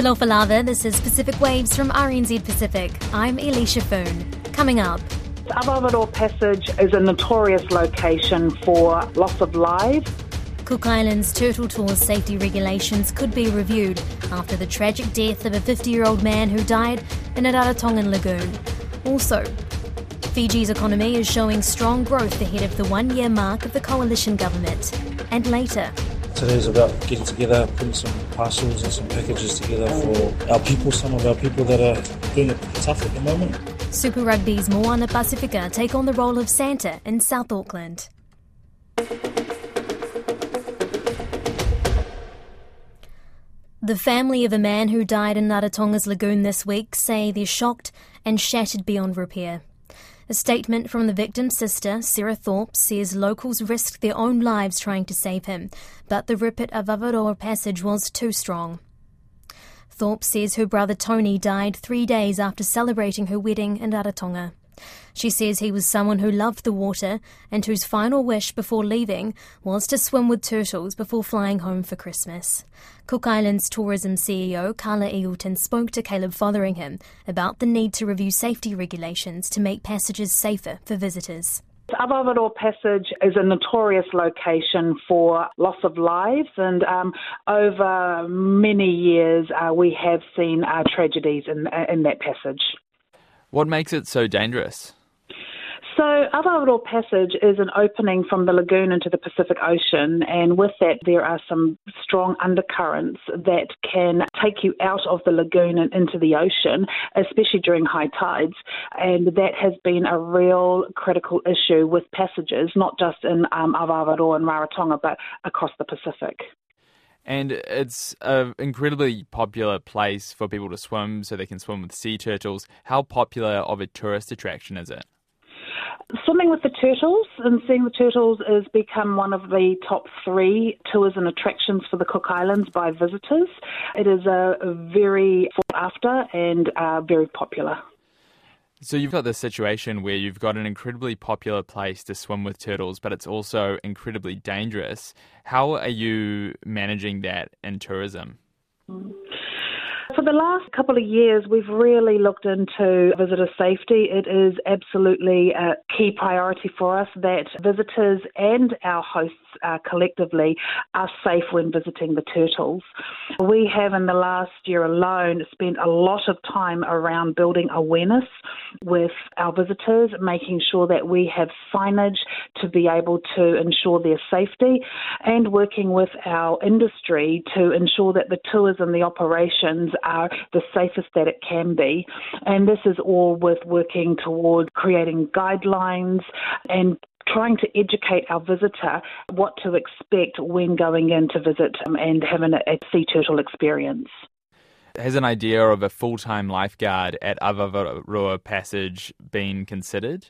Talofa Lava, this is Pacific Waves from RNZ Pacific. I'm Elisha Foon. Coming up. Awaroa Passage is a notorious location for loss of lives. Cook Islands Turtle Tours safety regulations could be reviewed after the tragic death of a 50 year old man who died in a Rarotongan lagoon. Also, Fiji's economy is showing strong growth ahead of the one year mark of the coalition government. And later, Today is about getting together, putting some parcels and some packages together for our people, some of our people that are doing it tough at the moment. Super Rugby's Moana Pasifika take on the role of Santa in South Auckland. The family of a man who died in Rarotonga's lagoon this week say they're shocked and shattered beyond repair. A statement from the victim's sister, Sarah Thorpe, says locals risked their own lives trying to save him, but the rip at Awaroa Passage was too strong. Thorpe says her brother Tony died three days after celebrating her wedding in Rarotonga. She says he was someone who loved the water and whose final wish before leaving was to swim with turtles before flying home for Christmas. Cook Islands Tourism CEO Karla Eggelton spoke to Caleb Fotheringham about the need to review safety regulations to make passages safer for visitors. Awaroa Passage is a notorious location for loss of lives, and um, over many years uh, we have seen uh, tragedies in, in that passage. What makes it so dangerous? So, Awaroa Passage is an opening from the lagoon into the Pacific Ocean, and with that, there are some strong undercurrents that can take you out of the lagoon and into the ocean, especially during high tides. And that has been a real critical issue with passages, not just in um, and Rarotonga, but across the Pacific. And it's an incredibly popular place for people to swim so they can swim with sea turtles. How popular of a tourist attraction is it? Swimming with the turtles and seeing the turtles has become one of the top three tours and attractions for the Cook Islands by visitors. It is a, very sought after and uh, very popular. So you've got this situation where you've got an incredibly popular place to swim with turtles, but it's also incredibly dangerous. How are you managing that in tourism? Mm. For the last couple of years, we've really looked into visitor safety. It is absolutely a key priority for us that visitors and our hosts uh, collectively are safe when visiting the turtles. We have, in the last year alone, spent a lot of time around building awareness with our visitors, making sure that we have signage to be able to ensure their safety, and working with our industry to ensure that the tours and the operations are the safest that it can be. And this is all with working toward creating guidelines and trying to educate our visitor what to expect when going in to visit and having a, a sea turtle experience. Has an idea of a full time lifeguard at Awaroa Passage been considered?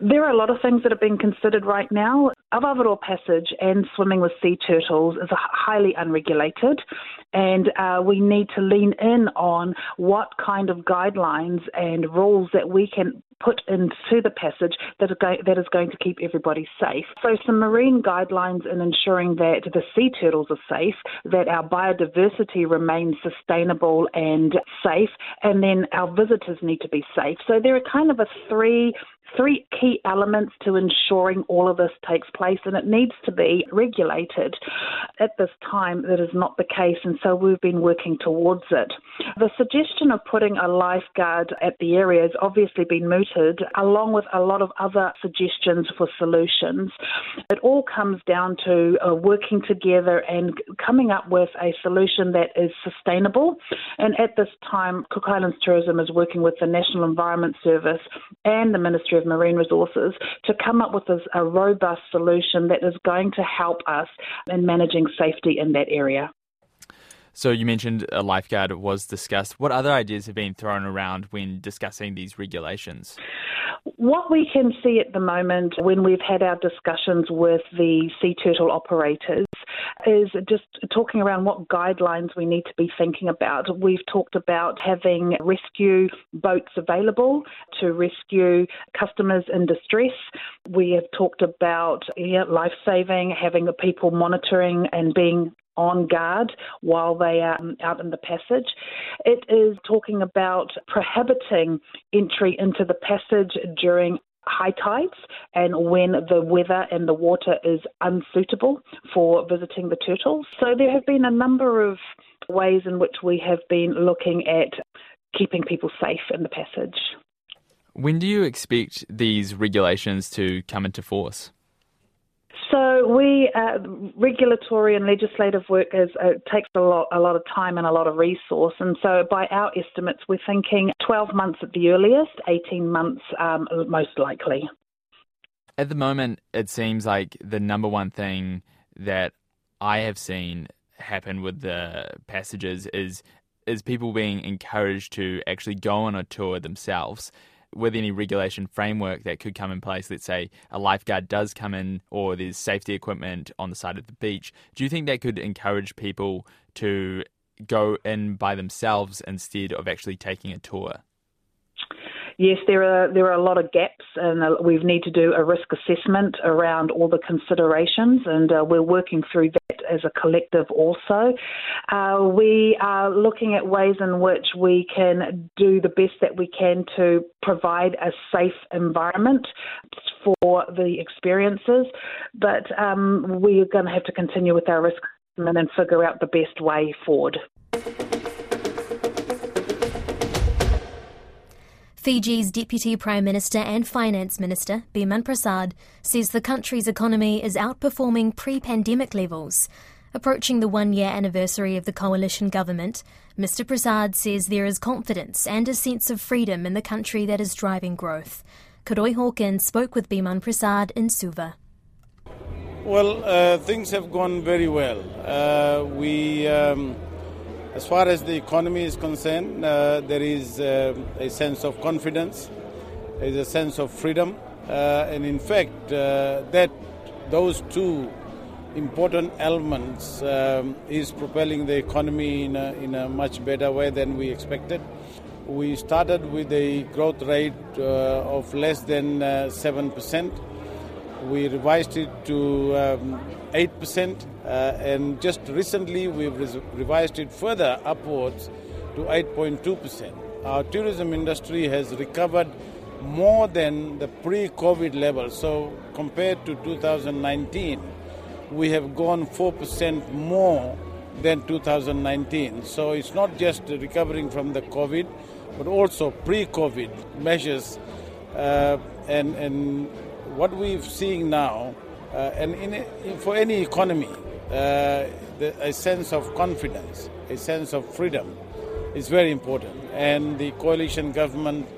There are a lot of things that are being considered right now. Awaroa Passage and swimming with sea turtles is highly unregulated, and uh, we need to lean in on what kind of guidelines and rules that we can put into the passage that, go- that is going to keep everybody safe. So, some marine guidelines in ensuring that the sea turtles are safe, that our biodiversity remains sustainable and safe, and then our visitors need to be safe. So, there are kind of a three three key elements to ensuring all of this takes place, and it needs to be regulated. At this time, that is not the case, and so we've been working towards it. The suggestion of putting a lifeguard at the area has obviously been mooted, along with a lot of other suggestions for solutions. It all comes down to uh, working together and coming up with a solution that is sustainable. And at this time, Cook Islands Tourism is working with the National Environment Service and the Ministry of Marine Resources to come up with a robust solution that is going to help us in managing safety in that area. So you mentioned a lifeguard was discussed. What other ideas have been thrown around when discussing these regulations? What we can see at the moment when we've had our discussions with the sea turtle operators is just talking around what guidelines we need to be thinking about. We've talked about having rescue boats available to rescue customers in distress. We have talked about life saving, having the people monitoring and being on guard while they are um, out in the passage. It is talking about prohibiting entry into the passage during high tides and when the weather and the water is unsuitable for visiting the turtles. So there have been a number of ways in which we have been looking at keeping people safe in the passage. When do you expect these regulations to come into force? So we uh, regulatory and legislative work is uh, takes a lot a lot of time and a lot of resource, and so by our estimates, we're thinking 12 months at the earliest, 18 months um, most likely. At the moment, it seems like the number one thing that I have seen happen with the passages is is people being encouraged to actually go on a tour themselves with any regulation framework that could come in place, let's say a lifeguard does come in or there's safety equipment on the side of the beach, do you think that could encourage people to go in by themselves instead of actually taking a tour? Yes, there are there are a lot of gaps, and uh, we need to do a risk assessment around all the considerations, and uh, we're working through that as a collective. Also, uh, we are looking at ways in which we can do the best that we can to provide a safe environment for the experiences, but um, we are going to have to continue with our risk and figure out the best way forward. Fiji's Deputy Prime Minister and Finance Minister, Biman Prasad, says the country's economy is outperforming pre pandemic levels. Approaching the one year anniversary of the coalition government, Mr. Prasad says there is confidence and a sense of freedom in the country that is driving growth. Koroi Hawkins spoke with Biman Prasad in Suva. Well, uh, things have gone very well. Uh, we. Um as far as the economy is concerned, uh, there is uh, a sense of confidence, there is a sense of freedom, uh, and in fact, uh, that those two important elements um, is propelling the economy in a, in a, much better way than we expected. We started with a growth rate uh, of less than uh, seven percent. We revised it to um, 8%, uh, and just recently we've revised it further upwards to 8.2%. Our tourism industry has recovered more than the pre COVID level. So, compared to 2019, we have gone 4% more than 2019. So, it's not just recovering from the COVID, but also pre COVID measures. Uh, and, and what we're seeing now uh, and in, for any economy, uh, the, a sense of confidence, a sense of freedom is very important. And the coalition government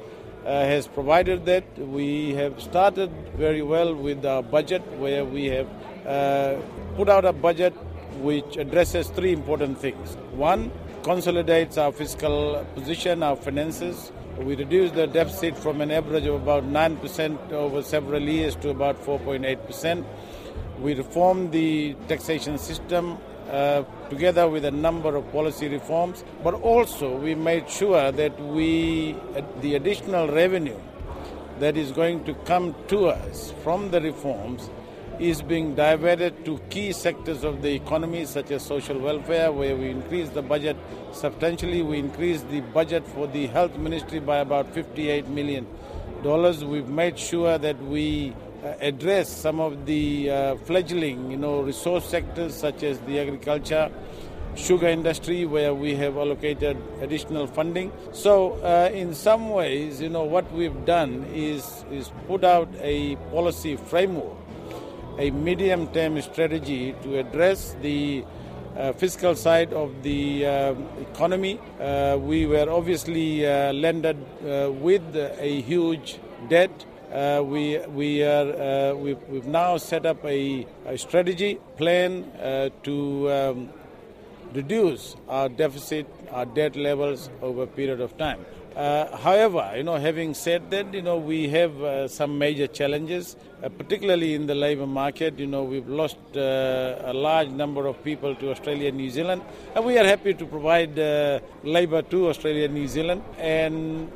uh, has provided that. We have started very well with our budget, where we have uh, put out a budget which addresses three important things. One, consolidates our fiscal position, our finances. We reduced the deficit from an average of about 9% over several years to about 4.8%. We reformed the taxation system uh, together with a number of policy reforms, but also we made sure that we, uh, the additional revenue that is going to come to us from the reforms is being diverted to key sectors of the economy, such as social welfare, where we increased the budget substantially. We increased the budget for the health ministry by about $58 million. We've made sure that we uh, address some of the uh, fledgling, you know, resource sectors such as the agriculture, sugar industry, where we have allocated additional funding. So, uh, in some ways, you know, what we've done is is put out a policy framework, a medium-term strategy to address the uh, fiscal side of the uh, economy. Uh, we were obviously landed with a huge debt uh, we we are uh, we've, we've, now set up a, a strategy plan uh, to um, reduce our deficit, our debt levels over a period of time. Uh, however, you know, having said that, you know, we have uh, some major challenges, uh, particularly in the labour market. You know, we've lost a large number of people to Australia and New Zealand, and we are happy to provide labour to Australia and New Zealand. And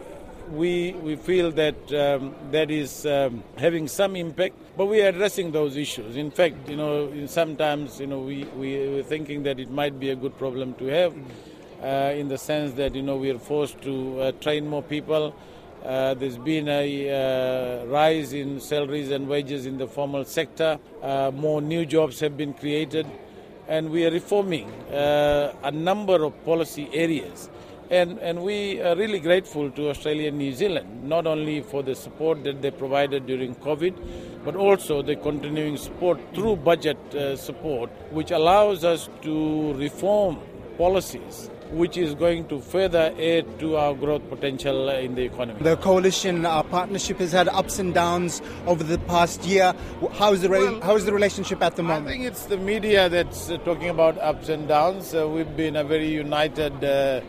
we, we feel that um, that is um, having some impact, but we are addressing those issues. In fact, you know, sometimes you know we we are thinking that it might be a good problem to have, uh, in the sense that you know we are forced to uh, train more people. Uh, there's been a uh, rise in salaries and wages in the formal sector. Uh, more new jobs have been created, and we are reforming uh, a number of policy areas and, and we are really grateful to Australia and New Zealand, not only for the support that they provided during COVID, but also the continuing support through budget uh, support, which allows us to reform policies which is going to further aid to our growth potential in the economy. The coalition uh, partnership has had ups and downs over the past year. How is the re- well, how is the relationship at the moment? I think it's the media that's uh, talking about ups and downs. Uh, we've been a very united uh,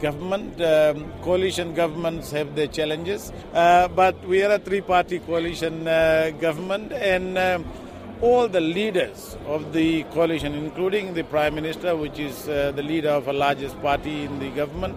government. Um, coalition governments have their challenges, uh, but we are a three party coalition uh, government, and uh, all the leaders of the coalition, including the Prime Minister, which is uh, the leader of the largest party in the government,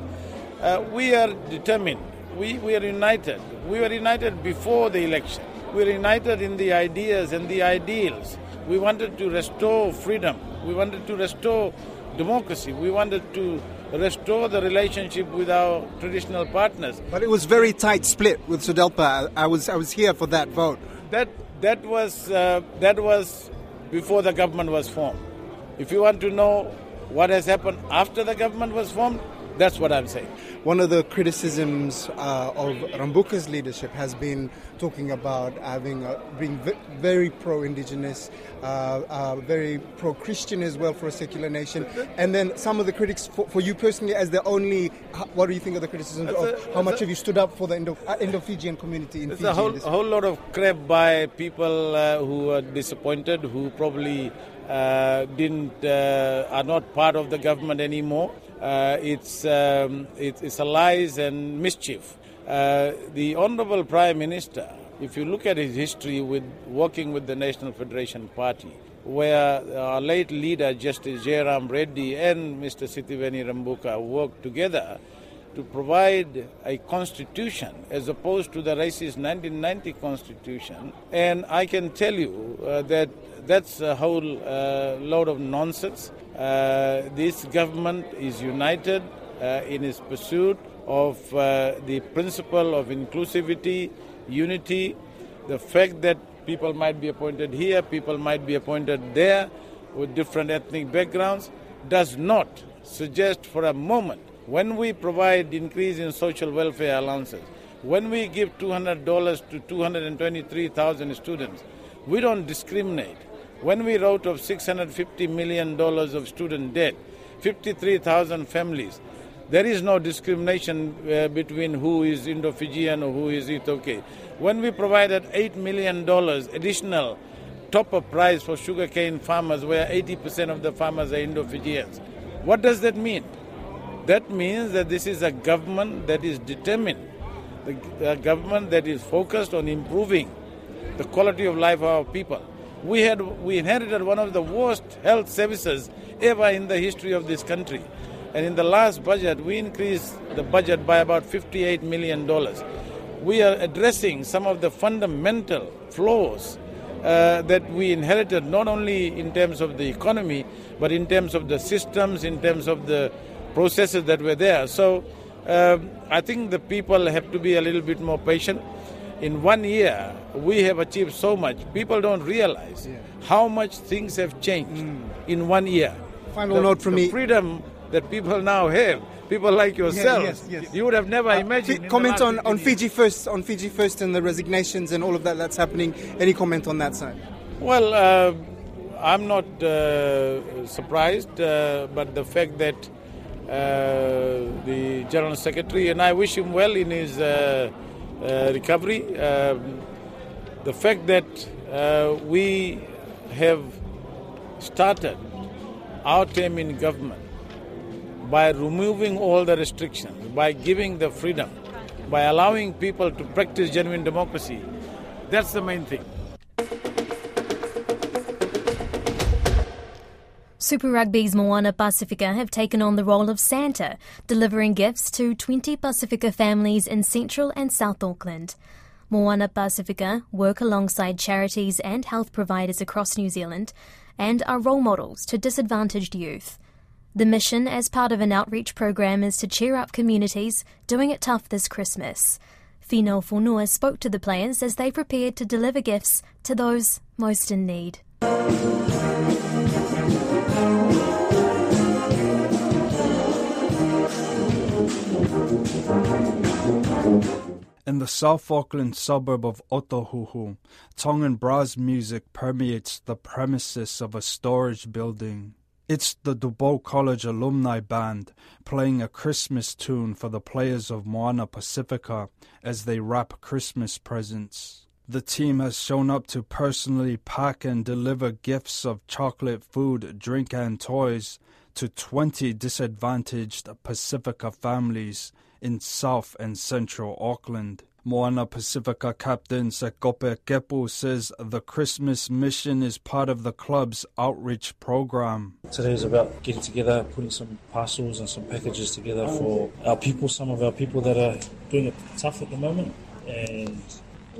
uh, we are determined. We, we are united. We were united before the election. We are united in the ideas and the ideals. We wanted to restore freedom. We wanted to restore democracy. We wanted to restore the relationship with our traditional partners. But it was very tight split with SODELPA. I was I was here for that vote. That that was uh, that was before the government was formed. If you want to know what has happened after the government was formed, that's what I'm saying. One of the criticisms uh, of Rabuka's leadership has been talking about having uh, being very pro-indigenous, uh, uh, very pro-Christian as well for a secular nation. And then some of the critics, for, for you personally, as the only, what do you think of the criticisms of a, how much a, have you stood up for the Indo, uh, Indo-Fijian community in Fiji? a whole, a whole lot of crap by people uh, who are disappointed, who probably uh, didn't uh, are not part of the government anymore. Uh, it's, um, it's, it's a lies and mischief. Uh, the Honorable Prime Minister, if you look at his history with working with the National Federation Party, where our late leader, Justice Jairam Reddy, and Mr. Sitiveni Rabuka worked together to provide a constitution as opposed to the racist 1990 constitution. And I can tell you uh, that that's a whole uh, load of nonsense. Uh, this government is united uh, in its pursuit of uh, the principle of inclusivity, unity, the fact that people might be appointed here, people might be appointed there with different ethnic backgrounds, does not suggest for a moment when we provide increase in social welfare allowances, when we give $200 to 223,000 students, we don't discriminate. When we wrote of $650 million of student debt, 53,000 families, there is no discrimination uh, between who is Indo-Fijian or who is iTaukei. When we provided $8 million additional top-up price for sugarcane farmers, where 80% of the farmers are Indo-Fijians, what does that mean? That means that this is a government that is determined, a government that is focused on improving the quality of life of our people. We, had, we inherited one of the worst health services ever in the history of this country. And in the last budget, we increased the budget by about $58 million. We are addressing some of the fundamental flaws uh, that we inherited, not only in terms of the economy, but in terms of the systems, in terms of the processes that were there. So um, I think the people have to be a little bit more patient in one year, we have achieved so much. People don't realize yeah. how much things have changed mm. in one year. Final the, note from the me. freedom that people now have. People like yourself, yes, yes. you would have never uh, imagined. comment on, on Fiji first, on Fiji first, and the resignations and all of that that's happening. Any comment on that side? Well, uh, I'm not uh, surprised, uh, but the fact that the general secretary and I wish him well in his uh, uh, recovery. Um, the fact that uh, we have started our term in government by removing all the restrictions, by giving the freedom, by allowing people to practice genuine democracy, that's the main thing. Super Rugby's Moana Pasifika have taken on the role of Santa, delivering gifts to 20 Pasifika families in Central and South Auckland. Moana Pasifika work alongside charities and health providers across New Zealand and are role models to disadvantaged youth. The mission, as part of an outreach program, is to cheer up communities doing it tough this Christmas. Finau Fonua spoke to the players as they prepared to deliver gifts to those most in need. In the South Auckland suburb of Otahuhu, Tongan brass music permeates the premises of a storage building. It's the Dubois College Alumni Band playing a Christmas tune for the players of Moana Pasifika as they wrap Christmas presents. The team has shown up to personally pack and deliver gifts of chocolate, food, drink, and toys to 20 disadvantaged Pasifika families in South and Central Auckland. Moana Pasifika captain Sekope Kepu says the Christmas mission is part of the club's outreach program. Today is about getting together, putting some parcels and some packages together for our people, some of our people that are doing it tough at the moment, and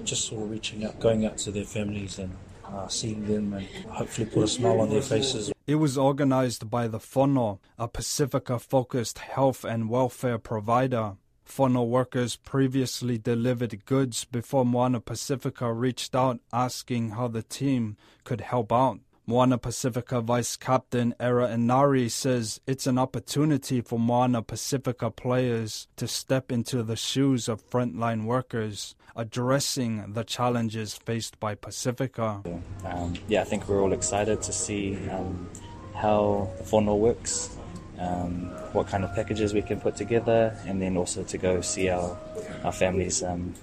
just sort of reaching out, going out to their families and uh, seeing them and hopefully put a smile on their faces. It was organized by the Fono, a Pasifika focused health and welfare provider. Fono workers previously delivered goods before Moana Pasifika reached out asking how the team could help out. Moana Pasifika Vice Captain Ere Enari says it's an opportunity for Moana Pasifika players to step into the shoes of frontline workers, addressing the challenges faced by Pasifika. Um, yeah, I think we're all excited to see um, how the Fono works um, what kind of packages we can put together, and then also to go see our our families um,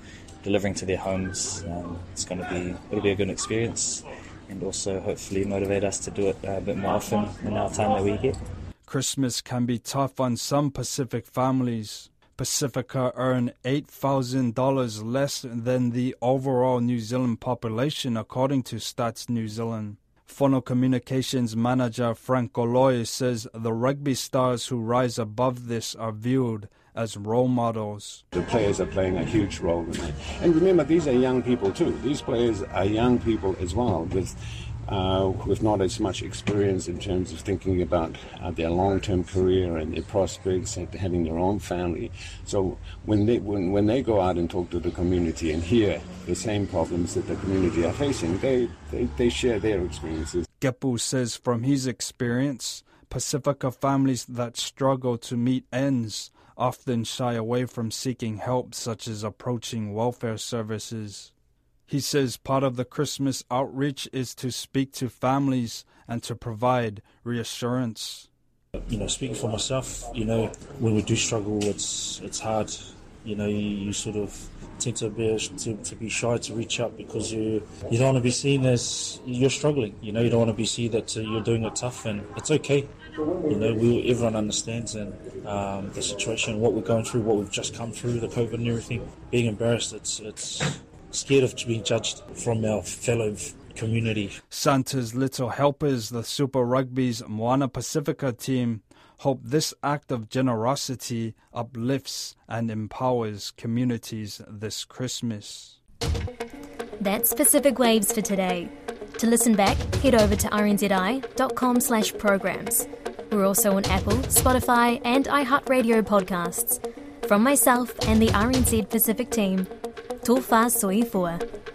delivering to their homes. Um, it's going to be it'll be a good experience, and also hopefully motivate us to do it uh, a bit more often in our time that we get. Christmas can be tough on some Pacific families. Pasifika earn $8,000 less than the overall New Zealand population, according to Stats New Zealand. Fono Communications manager Frank Goloi says the rugby stars who rise above this are viewed as role models. The players are playing a huge role in it. And remember, these are young people too. These players are young people as well with uh, with not as much experience in terms of thinking about uh, their long-term career and their prospects and having their own family. So when they when, when they go out and talk to the community and hear the same problems that the community are facing, they, they, they share their experiences. Kepu says from his experience, Pasifika families that struggle to meet ends often shy away from seeking help such as approaching welfare services. He says part of the Christmas outreach is to speak to families and to provide reassurance. You know, speaking for myself, you know, when we do struggle, it's it's hard. You know, you, you sort of tend to be to, to be shy to reach out because you you don't want to be seen as you're struggling. You know, you don't want to be seen that uh, you're doing it tough, and it's okay. You know, we everyone understands and um, the situation, what we're going through, what we've just come through, the COVID and everything. Being embarrassed, it's it's scared of being judged from our fellow community. Santa's Little Helpers, the Super Rugby's Moana Pasifika team, hope this act of generosity uplifts and empowers communities this Christmas. That's Pacific Waves for today. To listen back, head over to rnzi.com slash programs. We're also on Apple, Spotify and iHeartRadio podcasts. From myself and the RNZ Pacific team, Tō soifua.